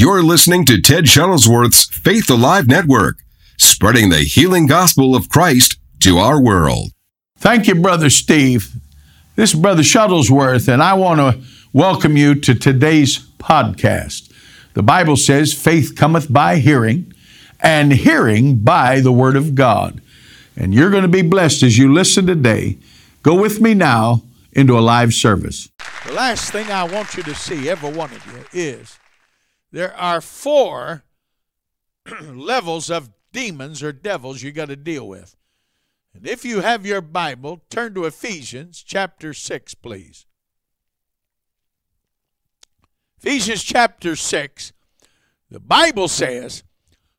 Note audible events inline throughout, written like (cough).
You're listening to Ted Shuttlesworth's Faith Alive Network, spreading the healing gospel of Christ to our world. Thank you, Brother Steve. This is Brother Shuttlesworth, and I want to welcome you to today's podcast. The Bible says, faith cometh by hearing, and hearing by the Word of God. And you're going to be blessed as you listen today. Go with me now into a live service. The last thing I want you to see, every one of you, is there are four (clears throat) levels of demons or devils you got to deal with. And if you have your Bible, turn to Ephesians chapter 6, please. Ephesians chapter 6, the Bible says,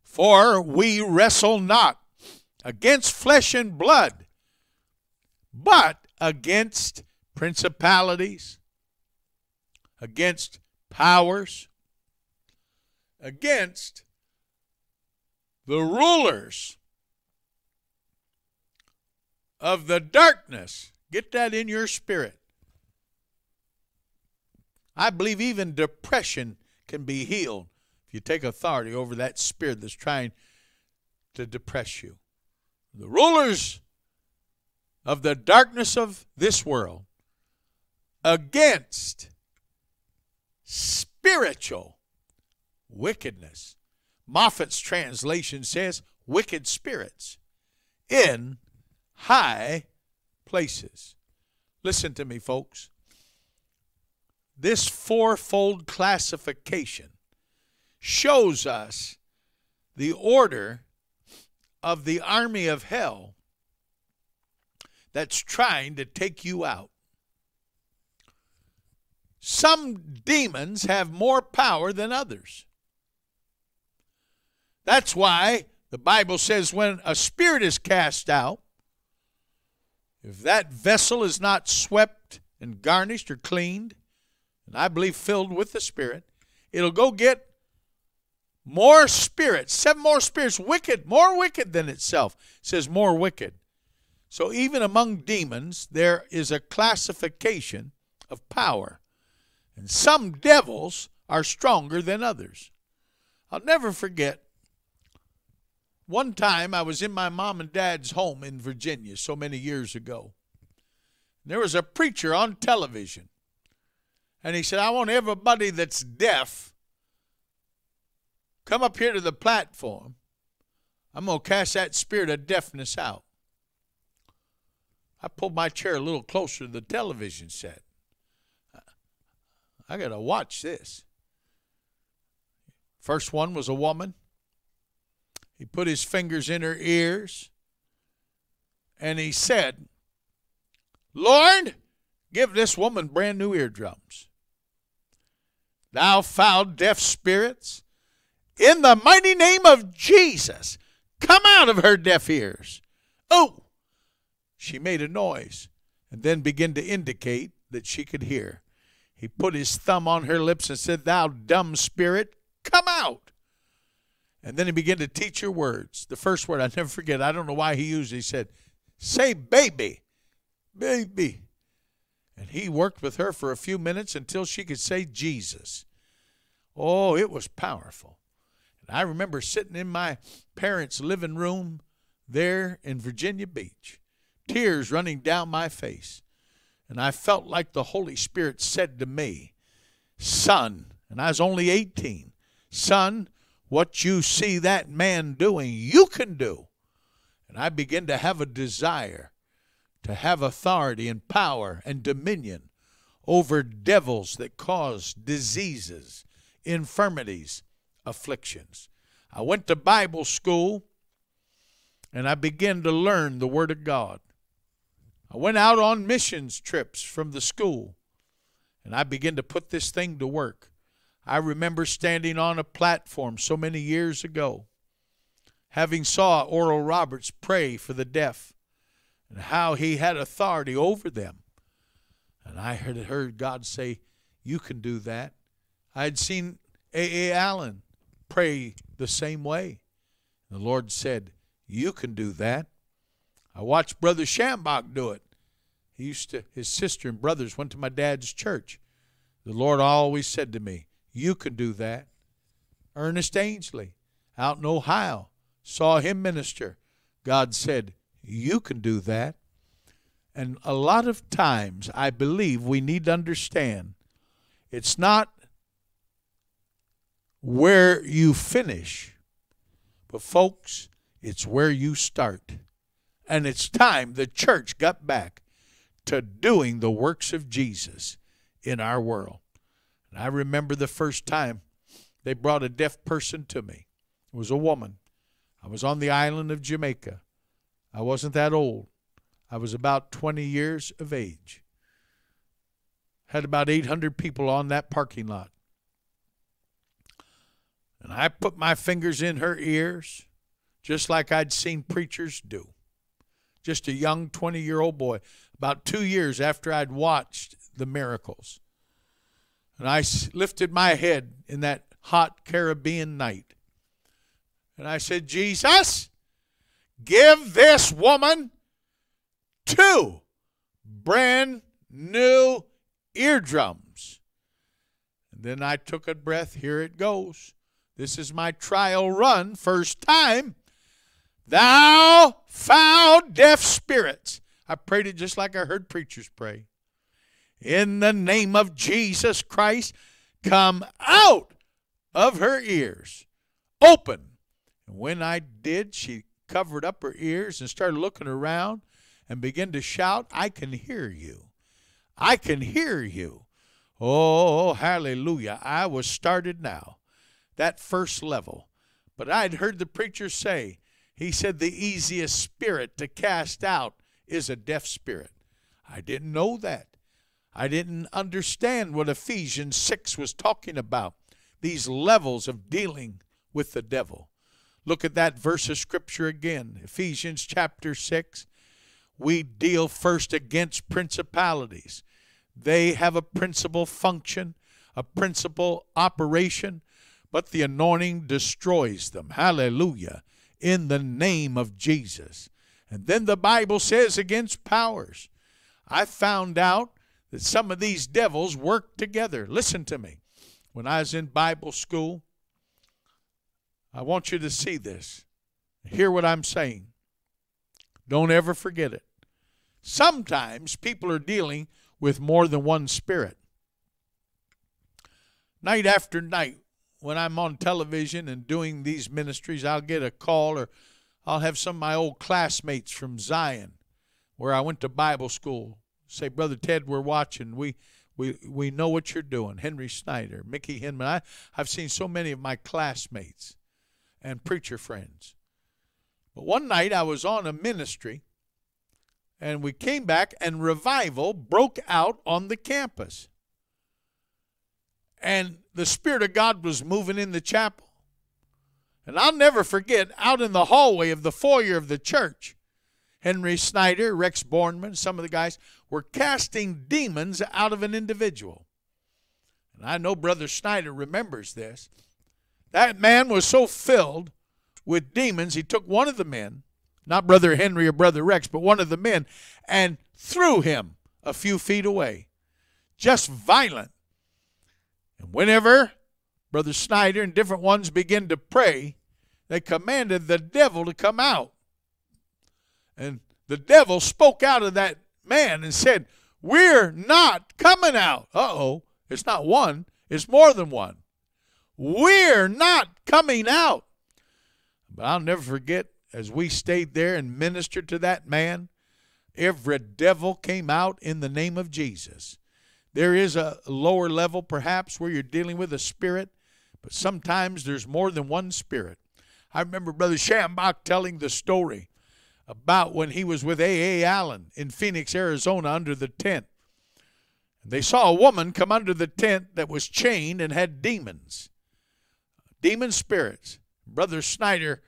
For we wrestle not against flesh and blood, but against principalities, against powers, against the rulers of the darkness. Get that in your spirit. I believe even depression can be healed if you take authority over that spirit that's trying to depress you. The rulers of the darkness of this world against spiritual wickedness. Moffatt's translation says wicked spirits in high places. Listen to me, folks. This fourfold classification shows us the order of the army of hell that's trying to take you out. Some demons have more power than others. That's why the Bible says when a spirit is cast out, if that vessel is not swept and garnished or cleaned, and I believe filled with the Spirit, it'll go get more spirits, seven more spirits, wicked, more wicked than itself. It says more wicked. So even among demons, there is a classification of power. And some devils are stronger than others. I'll never forget one time I was in my mom and dad's home in Virginia so many years ago. There was a preacher on television. And he said, I want everybody that's deaf come up here to the platform. I'm going to cast that spirit of deafness out. I pulled my chair a little closer to the television set. I got to watch this. First one was a woman. He put his fingers in her ears and he said, Lord, give this woman brand new eardrums. Thou foul deaf spirits, in the mighty name of Jesus, come out of her deaf ears. Oh, she made a noise and then began to indicate that she could hear. He put his thumb on her lips and said, Thou dumb spirit, come out. And then he began to teach her words. The first word I never forget, I don't know why he used it. He said, Say baby, baby. And he worked with her for a few minutes until she could say Jesus. Oh, it was powerful. And I remember sitting in my parents' living room there in Virginia Beach, tears running down my face. And I felt like the Holy Spirit said to me, Son, and I was only 18, Son, what you see that man doing, you can do. And I begin to have a desire to have authority and power and dominion over devils that cause diseases, infirmities, afflictions. I went to Bible school and I began to learn the Word of God. I went out on missions trips from the school and I began to put this thing to work. I remember standing on a platform so many years ago, having saw Oral Roberts pray for the deaf and how he had authority over them. And I had heard God say, You can do that. I had seen A. A. Allen pray the same way. The Lord said, You can do that. I watched Brother Schambach do it. He used to, his sister and brothers went to my dad's church. The Lord always said to me, you can do that. Ernest Angley out in Ohio. Saw him minister. God said, You can do that. And a lot of times, I believe we need to understand it's not where you finish, but folks, it's where you start. And it's time the church got back to doing the works of Jesus in our world. And I remember the first time they brought a deaf person to me. It was a woman. I was on the island of Jamaica. I wasn't that old. I was about 20 years of age. Had about 800 people on that parking lot. And I put my fingers in her ears, just like I'd seen preachers do. Just a young 20 year old boy, about two years after I'd watched the miracles. And I lifted my head in that hot Caribbean night. And I said, Jesus, give this woman two brand new eardrums. And then I took a breath. Here it goes. This is my trial run, first time. Thou foul deaf spirits. I prayed it just like I heard preachers pray. In the name of Jesus Christ, come out of her ears. Open. And when I did, she covered up her ears and started looking around and began to shout, I can hear you. I can hear you. Oh, hallelujah. I was started now that first level. But I'd heard the preacher say, he said the easiest spirit to cast out is a deaf spirit. I didn't know that. I didn't understand what Ephesians 6 was talking about, these levels of dealing with the devil. Look at that verse of scripture again, Ephesians chapter 6. We deal first against principalities. They have a principal function, a principal operation, but the anointing destroys them. Hallelujah. In the name of Jesus. And then the Bible says against powers. I found out that some of these devils work together. Listen to me. When I was in Bible school, I want you to see this. Hear what I'm saying. Don't ever forget it. Sometimes people are dealing with more than one spirit. Night after night, when I'm on television and doing these ministries, I'll get a call or I'll have some of my old classmates from Zion, where I went to Bible school, say, Brother Ted, we're watching. We we we know what you're doing. Henry Snyder, Mickey Hinman. I, I've seen so many of my classmates and preacher friends. But one night I was on a ministry and we came back and revival broke out on the campus and the Spirit of God was moving in the chapel. And I'll never forget, out in the hallway of the foyer of the church, Henry Snyder, Rex Bornman, some of the guys were casting demons out of an individual. And I know Brother Snyder remembers this. That man was so filled with demons, he took one of the men, not Brother Henry or Brother Rex, but one of the men, and threw him a few feet away. Just violent. And whenever Brother Snyder and different ones began to pray, they commanded the devil to come out. And the devil spoke out of that man and said, We're not coming out. Uh oh. It's not one, it's more than one. We're not coming out. But I'll never forget as we stayed there and ministered to that man, every devil came out in the name of Jesus. There is a lower level, perhaps, where you're dealing with a spirit, but sometimes there's more than one spirit. I remember Brother Schambach telling the story about when he was with A.A. Allen in Phoenix, Arizona, under the tent. They saw a woman come under the tent that was chained and had demons, demon spirits. Brother Snyder,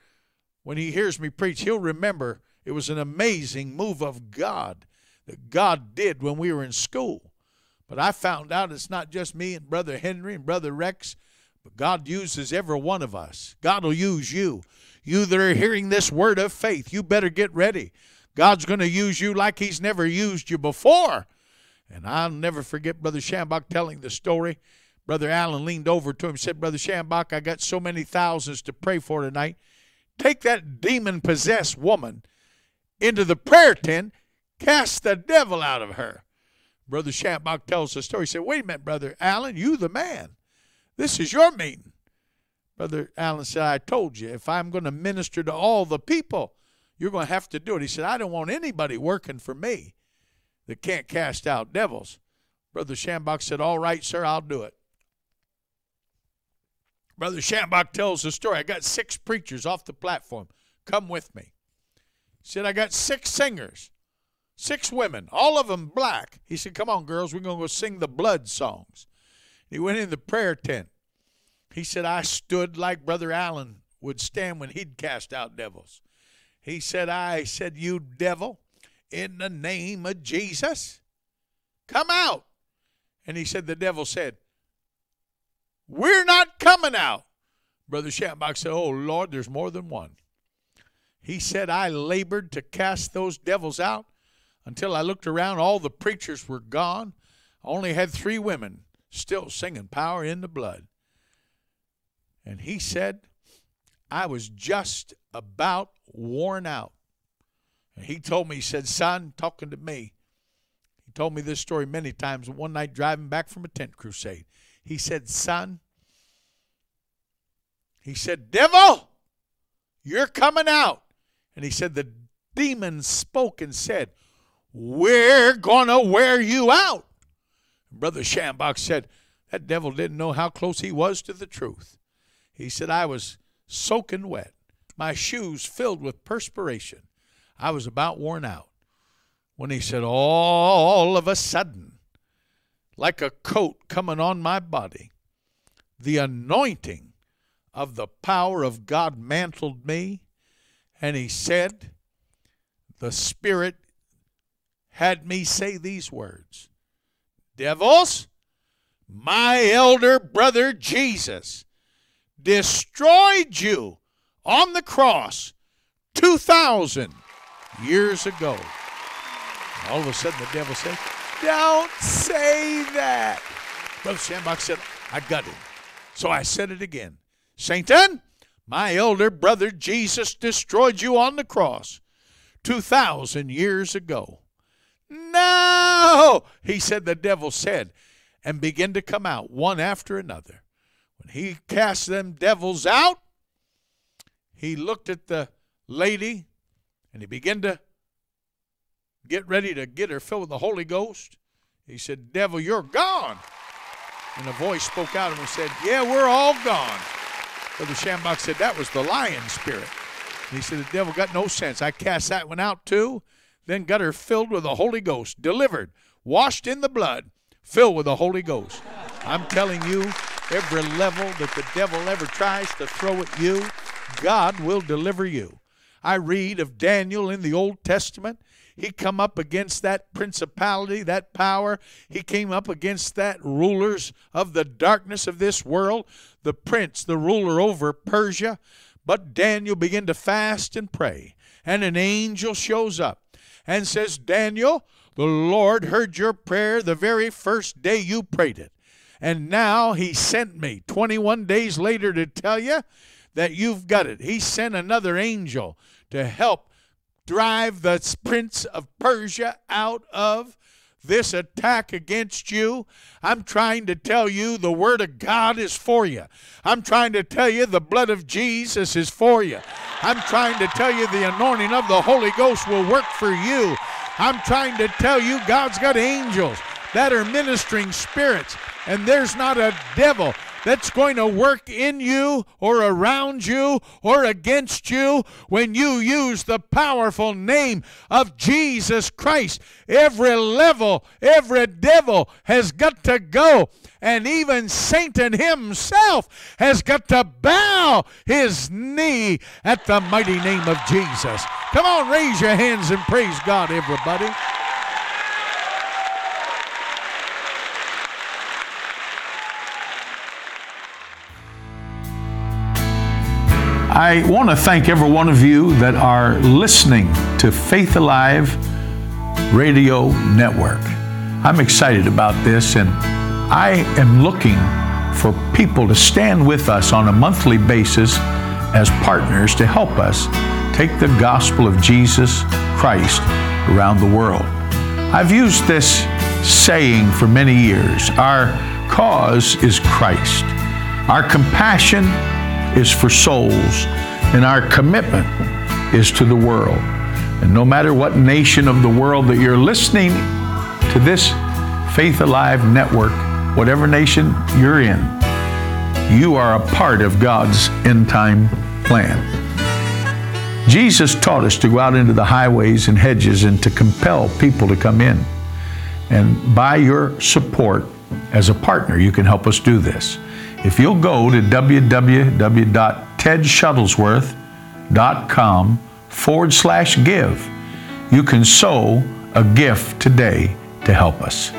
when he hears me preach, he'll remember it was an amazing move of God that God did when we were in school. But I found out it's not just me and Brother Henry and Brother Rex, but God uses every one of us. God will use you. You that are hearing this word of faith, you better get ready. God's going to use you like He's never used you before. And I'll never forget Brother Schambach telling the story. Brother Allen leaned over to him and said, Brother Schambach, I got so many thousands to pray for tonight. Take that demon possessed woman into the prayer tent, cast the devil out of her. Brother Schambach tells the story. He said, Wait a minute, Brother Allen, you the man. This is your meeting. Brother Allen said, I told you, if I'm going to minister to all the people, you're going to have to do it. He said, I don't want anybody working for me that can't cast out devils. Brother Schambach said, All right, sir, I'll do it. Brother Schambach tells the story. I got six preachers off the platform. Come with me. He said, I got six singers, six women, all of them black. He said, Come on, girls, we're going to go sing the blood songs. He went in the prayer tent. He said, I stood like Brother Allen would stand when he'd cast out devils. He said, I said, You devil, in the name of Jesus, come out. And he said, The devil said, We're not coming out. Brother Schambach said, Oh, Lord, there's more than one. He said, I labored to cast those devils out until I looked around. All the preachers were gone. I only had three women still singing Power in the Blood. And he said, I was just about worn out. And he told me, he said, Son, talking to me, he told me this story many times. One night driving back from a tent crusade, he said, Son, he said, Devil, you're coming out. And he said, The demon spoke and said, We're going to wear you out. Brother Schambach said, That devil didn't know how close he was to the truth. He said, I was soaking wet, my shoes filled with perspiration. I was about worn out. When he said, All of a sudden, like a coat coming on my body, the anointing of the power of God mantled me. And he said, The Spirit had me say these words Devils, my elder brother Jesus destroyed you on the cross 2,000 years ago. All of a sudden, the devil said, Don't say that. Brother Schambach said, I got him. So I said it again. Satan, my elder brother Jesus destroyed you on the cross 2,000 years ago. No, he said, the devil said, and began to come out one after another. When he cast them devils out, he looked at the lady and he began to get ready to get her filled with the Holy Ghost. He said, Devil, you're gone. And a voice spoke out and said, Yeah, we're all gone. Brother Schambach said, That was the lion spirit. And he said, The devil got no sense. I cast that one out too, then got her filled with the Holy Ghost, delivered, washed in the blood, filled with the Holy Ghost. I'm telling you, every level that the devil ever tries to throw at you, God will deliver you. I read of Daniel in the Old Testament. He come up against that principality, that power. He came up against that rulers of the darkness of this world, the prince, the ruler over Persia. But Daniel began to fast and pray, and an angel shows up and says, Daniel, the Lord heard your prayer the very first day you prayed it. And now he sent me 21 days later to tell you that you've got it. He sent another angel to help drive the prince of Persia out of this attack against you. I'm trying to tell you the Word of God is for you. I'm trying to tell you the blood of Jesus is for you. I'm trying to tell you the anointing of the Holy Ghost will work for you. I'm trying to tell you God's got angels that are ministering spirits, and there's not a devil that's going to work in you or around you or against you when you use the powerful name of Jesus Christ. Every level, every devil has got to go. And even Satan himself has got to bow his knee at the mighty name of Jesus. Come on, raise your hands and praise God, everybody. I want to thank every one of you that are listening to Faith Alive Radio Network. I'm excited about this, and I am looking for people to stand with us on a monthly basis as partners to help us take the gospel of Jesus Christ around the world. I've used this saying for many years our cause is Christ, our compassion is for souls, and our commitment is to the world. And no matter what nation of the world that you're listening to this Faith Alive network, whatever nation you're in, you are a part of God's end time plan. Jesus taught us to go out into the highways and hedges and to compel people to come in. And by your support as a partner, you can help us do this. If you'll go to www.tedshuttlesworth.com forward slash give, you can sow a gift today to help us.